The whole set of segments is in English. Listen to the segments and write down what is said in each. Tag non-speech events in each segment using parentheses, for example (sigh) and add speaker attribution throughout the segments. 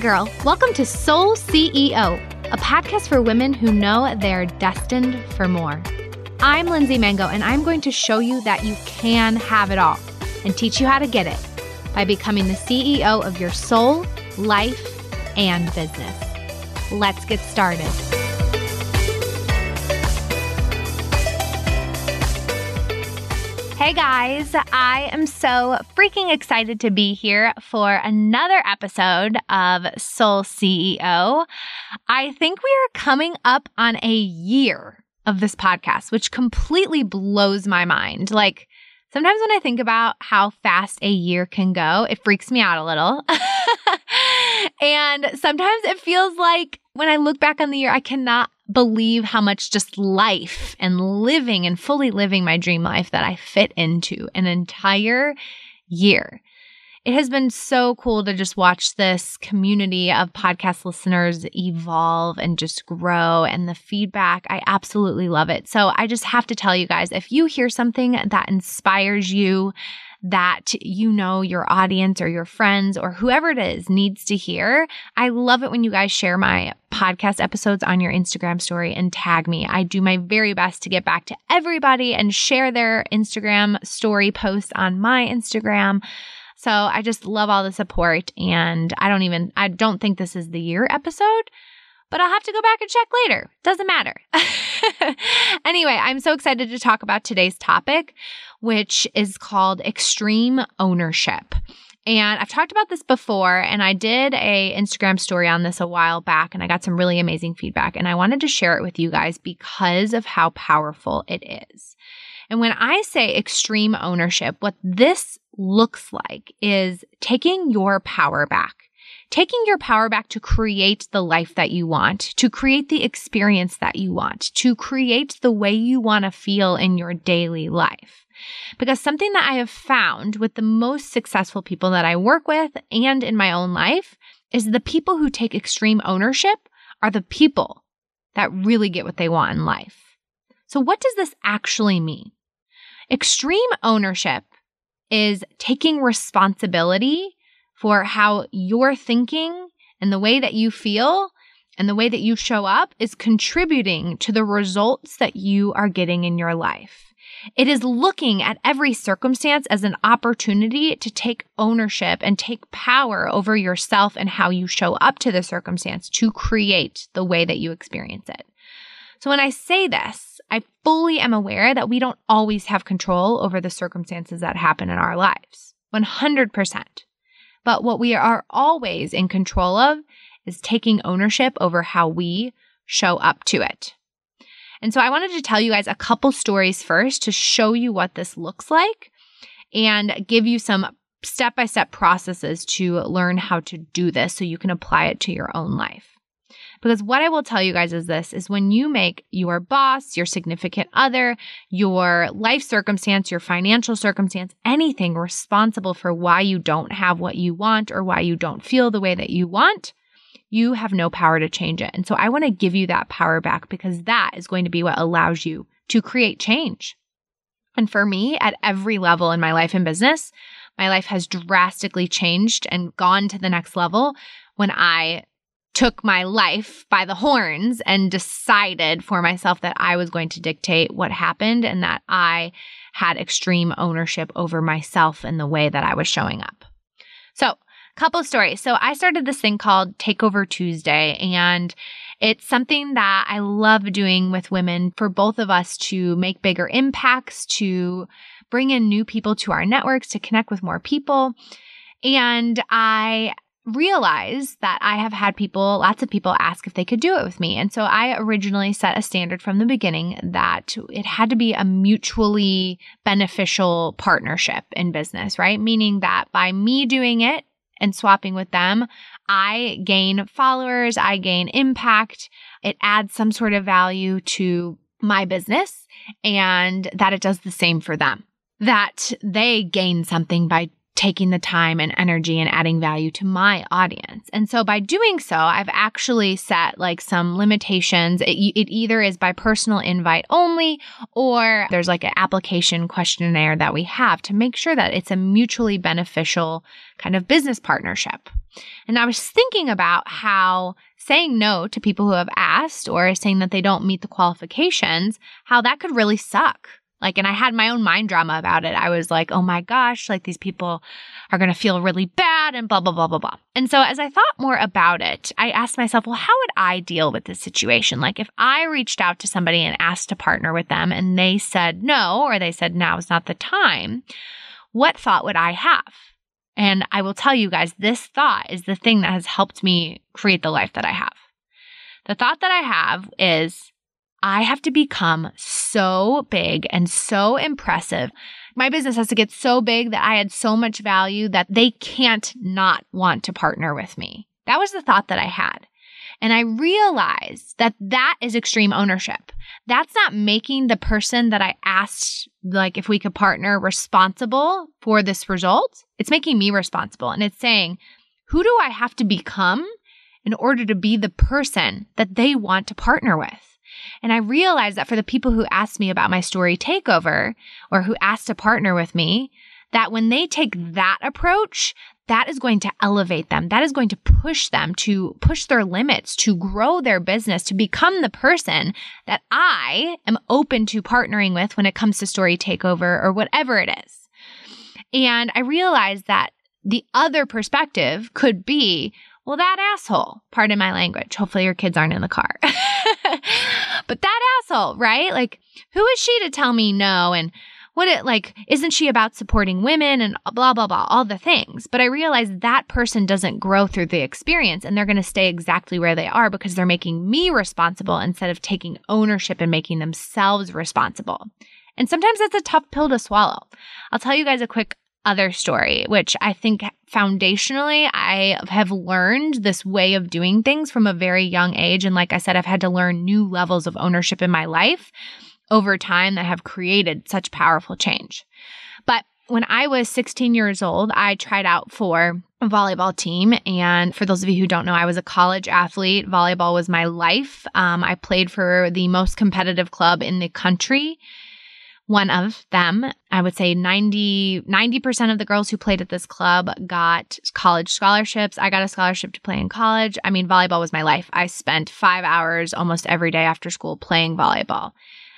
Speaker 1: girl. Welcome to Soul CEO, a podcast for women who know they're destined for more. I'm Lindsey Mango, and I'm going to show you that you can have it all and teach you how to get it by becoming the CEO of your soul, life, and business. Let's get started. Hey guys, I am so freaking excited to be here for another episode of Soul CEO. I think we are coming up on a year of this podcast, which completely blows my mind. Like, sometimes when I think about how fast a year can go, it freaks me out a little. (laughs) and sometimes it feels like when I look back on the year, I cannot believe how much just life and living and fully living my dream life that I fit into an entire year. It has been so cool to just watch this community of podcast listeners evolve and just grow and the feedback. I absolutely love it. So I just have to tell you guys if you hear something that inspires you, that you know your audience or your friends or whoever it is needs to hear. I love it when you guys share my podcast episodes on your Instagram story and tag me. I do my very best to get back to everybody and share their Instagram story posts on my Instagram. So I just love all the support and I don't even I don't think this is the year episode, but I'll have to go back and check later. Doesn't matter. (laughs) anyway, I'm so excited to talk about today's topic, which is called extreme ownership. And I've talked about this before and I did a Instagram story on this a while back and I got some really amazing feedback and I wanted to share it with you guys because of how powerful it is. And when I say extreme ownership, what this looks like is taking your power back taking your power back to create the life that you want, to create the experience that you want, to create the way you want to feel in your daily life. Because something that I have found with the most successful people that I work with and in my own life is the people who take extreme ownership are the people that really get what they want in life. So, what does this actually mean? Extreme ownership is taking responsibility for how your thinking and the way that you feel and the way that you show up is contributing to the results that you are getting in your life. It is looking at every circumstance as an opportunity to take ownership and take power over yourself and how you show up to the circumstance to create the way that you experience it. So when I say this, I fully am aware that we don't always have control over the circumstances that happen in our lives. 100%. But what we are always in control of is taking ownership over how we show up to it. And so I wanted to tell you guys a couple stories first to show you what this looks like and give you some step by step processes to learn how to do this so you can apply it to your own life. Because what I will tell you guys is this is when you make your boss, your significant other, your life circumstance, your financial circumstance, anything responsible for why you don't have what you want or why you don't feel the way that you want, you have no power to change it. And so I want to give you that power back because that is going to be what allows you to create change. And for me, at every level in my life and business, my life has drastically changed and gone to the next level when I took my life by the horns and decided for myself that I was going to dictate what happened and that I had extreme ownership over myself and the way that I was showing up. So, couple stories. So, I started this thing called Takeover Tuesday and it's something that I love doing with women for both of us to make bigger impacts, to bring in new people to our networks, to connect with more people. And I realize that I have had people, lots of people ask if they could do it with me. And so I originally set a standard from the beginning that it had to be a mutually beneficial partnership in business, right? Meaning that by me doing it and swapping with them, I gain followers, I gain impact, it adds some sort of value to my business and that it does the same for them. That they gain something by taking the time and energy and adding value to my audience. And so by doing so, I've actually set like some limitations. It, it either is by personal invite only, or there's like an application questionnaire that we have to make sure that it's a mutually beneficial kind of business partnership. And I was thinking about how saying no to people who have asked or saying that they don't meet the qualifications, how that could really suck like, and I had my own mind drama about it. I was like, oh my gosh, like these people are going to feel really bad and blah, blah, blah, blah, blah. And so as I thought more about it, I asked myself, well, how would I deal with this situation? Like, if I reached out to somebody and asked to partner with them and they said no, or they said now is not the time, what thought would I have? And I will tell you guys, this thought is the thing that has helped me create the life that I have. The thought that I have is, I have to become so big and so impressive. My business has to get so big that I had so much value that they can't not want to partner with me. That was the thought that I had. And I realized that that is extreme ownership. That's not making the person that I asked, like, if we could partner responsible for this result. It's making me responsible. And it's saying, who do I have to become in order to be the person that they want to partner with? And I realized that for the people who asked me about my story takeover or who asked to partner with me, that when they take that approach, that is going to elevate them. That is going to push them to push their limits, to grow their business, to become the person that I am open to partnering with when it comes to story takeover or whatever it is. And I realized that the other perspective could be, well, that asshole, pardon my language. Hopefully your kids aren't in the car. (laughs) but that asshole, right? Like, who is she to tell me no? And what it like, isn't she about supporting women and blah, blah, blah, all the things. But I realize that person doesn't grow through the experience and they're going to stay exactly where they are because they're making me responsible instead of taking ownership and making themselves responsible. And sometimes that's a tough pill to swallow. I'll tell you guys a quick other story, which I think foundationally I have learned this way of doing things from a very young age. And like I said, I've had to learn new levels of ownership in my life over time that have created such powerful change. But when I was 16 years old, I tried out for a volleyball team. And for those of you who don't know, I was a college athlete. Volleyball was my life. Um, I played for the most competitive club in the country one of them. I would say 90, 90% of the girls who played at this club got college scholarships. I got a scholarship to play in college. I mean, volleyball was my life. I spent five hours almost every day after school playing volleyball.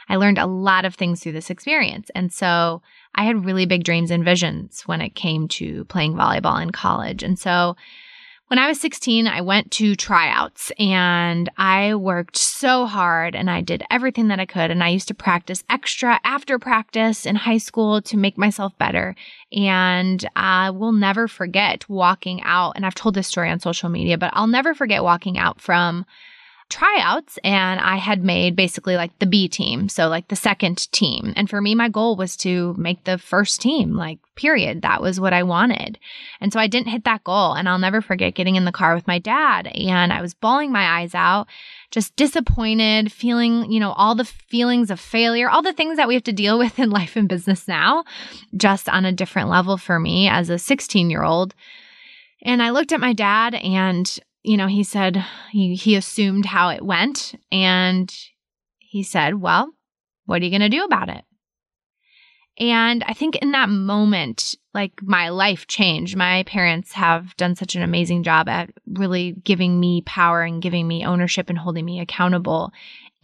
Speaker 1: I learned a lot of things through this experience. And so I had really big dreams and visions when it came to playing volleyball in college. And so when I was 16, I went to tryouts and I worked so hard and I did everything that I could. And I used to practice extra after practice in high school to make myself better. And I will never forget walking out. And I've told this story on social media, but I'll never forget walking out from tryouts and I had made basically like the B team, so like the second team. And for me, my goal was to make the first team, like, period. That was what I wanted. And so I didn't hit that goal. And I'll never forget getting in the car with my dad and I was bawling my eyes out, just disappointed, feeling, you know, all the feelings of failure, all the things that we have to deal with in life and business now, just on a different level for me as a 16 year old. And I looked at my dad and you know, he said he, he assumed how it went. And he said, Well, what are you going to do about it? And I think in that moment, like my life changed. My parents have done such an amazing job at really giving me power and giving me ownership and holding me accountable.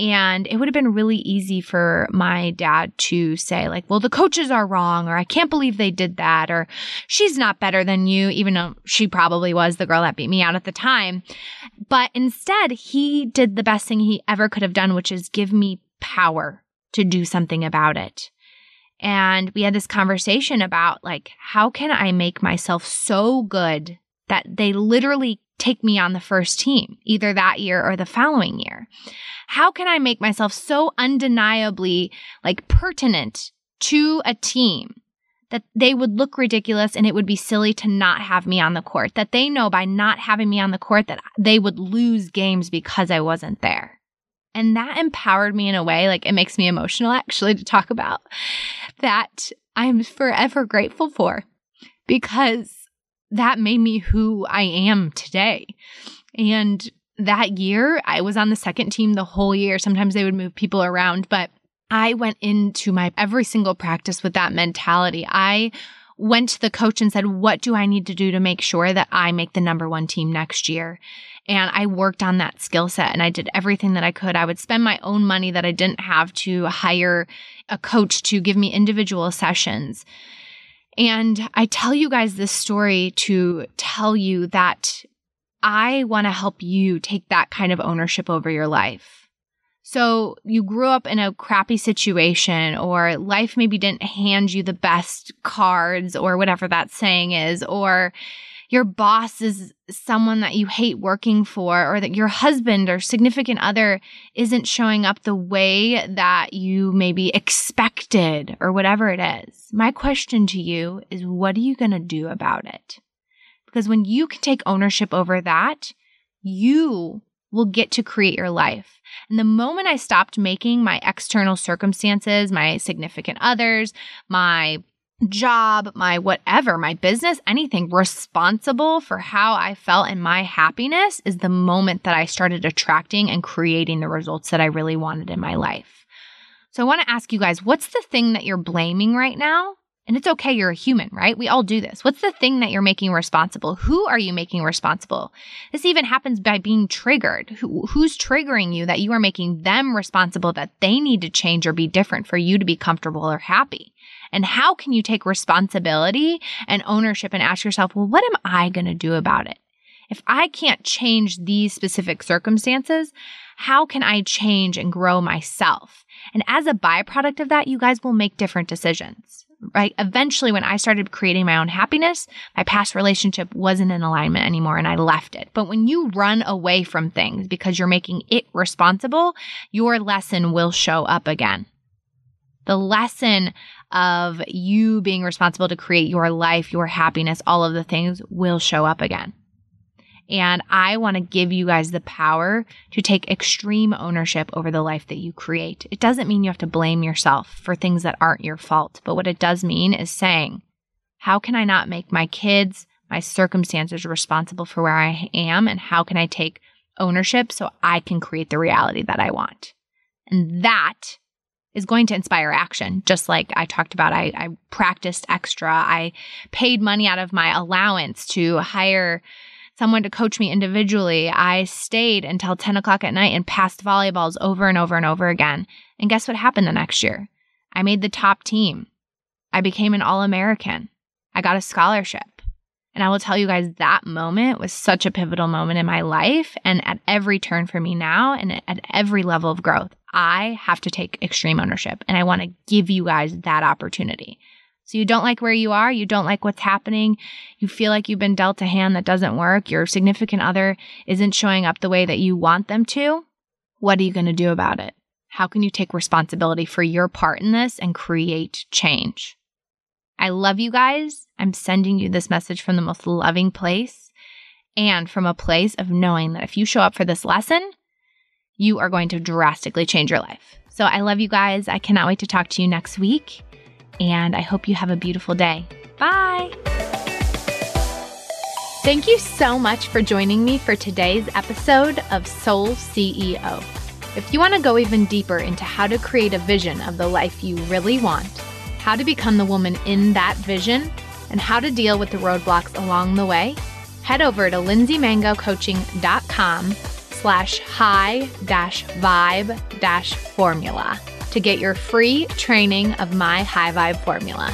Speaker 1: And it would have been really easy for my dad to say, like, well, the coaches are wrong, or I can't believe they did that, or she's not better than you, even though she probably was the girl that beat me out at the time. But instead, he did the best thing he ever could have done, which is give me power to do something about it. And we had this conversation about, like, how can I make myself so good that they literally take me on the first team, either that year or the following year? How can I make myself so undeniably like pertinent to a team that they would look ridiculous and it would be silly to not have me on the court? That they know by not having me on the court that they would lose games because I wasn't there. And that empowered me in a way, like it makes me emotional actually to talk about that I'm forever grateful for because that made me who I am today. And that year, I was on the second team the whole year. Sometimes they would move people around, but I went into my every single practice with that mentality. I went to the coach and said, What do I need to do to make sure that I make the number one team next year? And I worked on that skill set and I did everything that I could. I would spend my own money that I didn't have to hire a coach to give me individual sessions. And I tell you guys this story to tell you that I want to help you take that kind of ownership over your life. So you grew up in a crappy situation or life maybe didn't hand you the best cards or whatever that saying is, or your boss is someone that you hate working for, or that your husband or significant other isn't showing up the way that you maybe expected or whatever it is. My question to you is what are you going to do about it? Because when you can take ownership over that, you will get to create your life. And the moment I stopped making my external circumstances, my significant others, my job, my whatever, my business, anything responsible for how I felt and my happiness is the moment that I started attracting and creating the results that I really wanted in my life. So I want to ask you guys, what's the thing that you're blaming right now and it's okay, you're a human, right? We all do this. What's the thing that you're making responsible? Who are you making responsible? This even happens by being triggered. Who, who's triggering you that you are making them responsible that they need to change or be different for you to be comfortable or happy? And how can you take responsibility and ownership and ask yourself, well, what am I going to do about it? If I can't change these specific circumstances, how can I change and grow myself? And as a byproduct of that, you guys will make different decisions right? Eventually, when I started creating my own happiness, my past relationship wasn't in alignment anymore and I left it. But when you run away from things because you're making it responsible, your lesson will show up again. The lesson of you being responsible to create your life, your happiness, all of the things will show up again. And I want to give you guys the power to take extreme ownership over the life that you create. It doesn't mean you have to blame yourself for things that aren't your fault, but what it does mean is saying, how can I not make my kids, my circumstances responsible for where I am? And how can I take ownership so I can create the reality that I want? And that is going to inspire action. Just like I talked about, I, I practiced extra. I paid money out of my allowance to hire someone to coach me individually. I stayed until 10 o'clock at night and passed volleyballs over and over and over again. And guess what happened the next year? I made the top team. I became an All American. I got a scholarship. And I will tell you guys that moment was such a pivotal moment in my life and at every turn for me now and at every level of growth. I have to take extreme ownership and I want to give you guys that opportunity. So you don't like where you are, you don't like what's happening, you feel like you've been dealt a hand that doesn't work, your significant other isn't showing up the way that you want them to. What are you going to do about it? How can you take responsibility for your part in this and create change? I love you guys. I'm sending you this message from the most loving place and from a place of knowing that if you show up for this lesson, you are going to drastically change your life. So I love you guys. I cannot wait to talk to you next week and I hope you have a beautiful day. Bye. Thank you so much for joining me for today's episode of Soul CEO. If you want to go even deeper into how to create a vision of the life you really want, how to become the woman in that vision, and how to deal with the roadblocks along the way, head over to lindseymangocoaching.com slash high dash vibe dash formula to get your free training of my high vibe formula.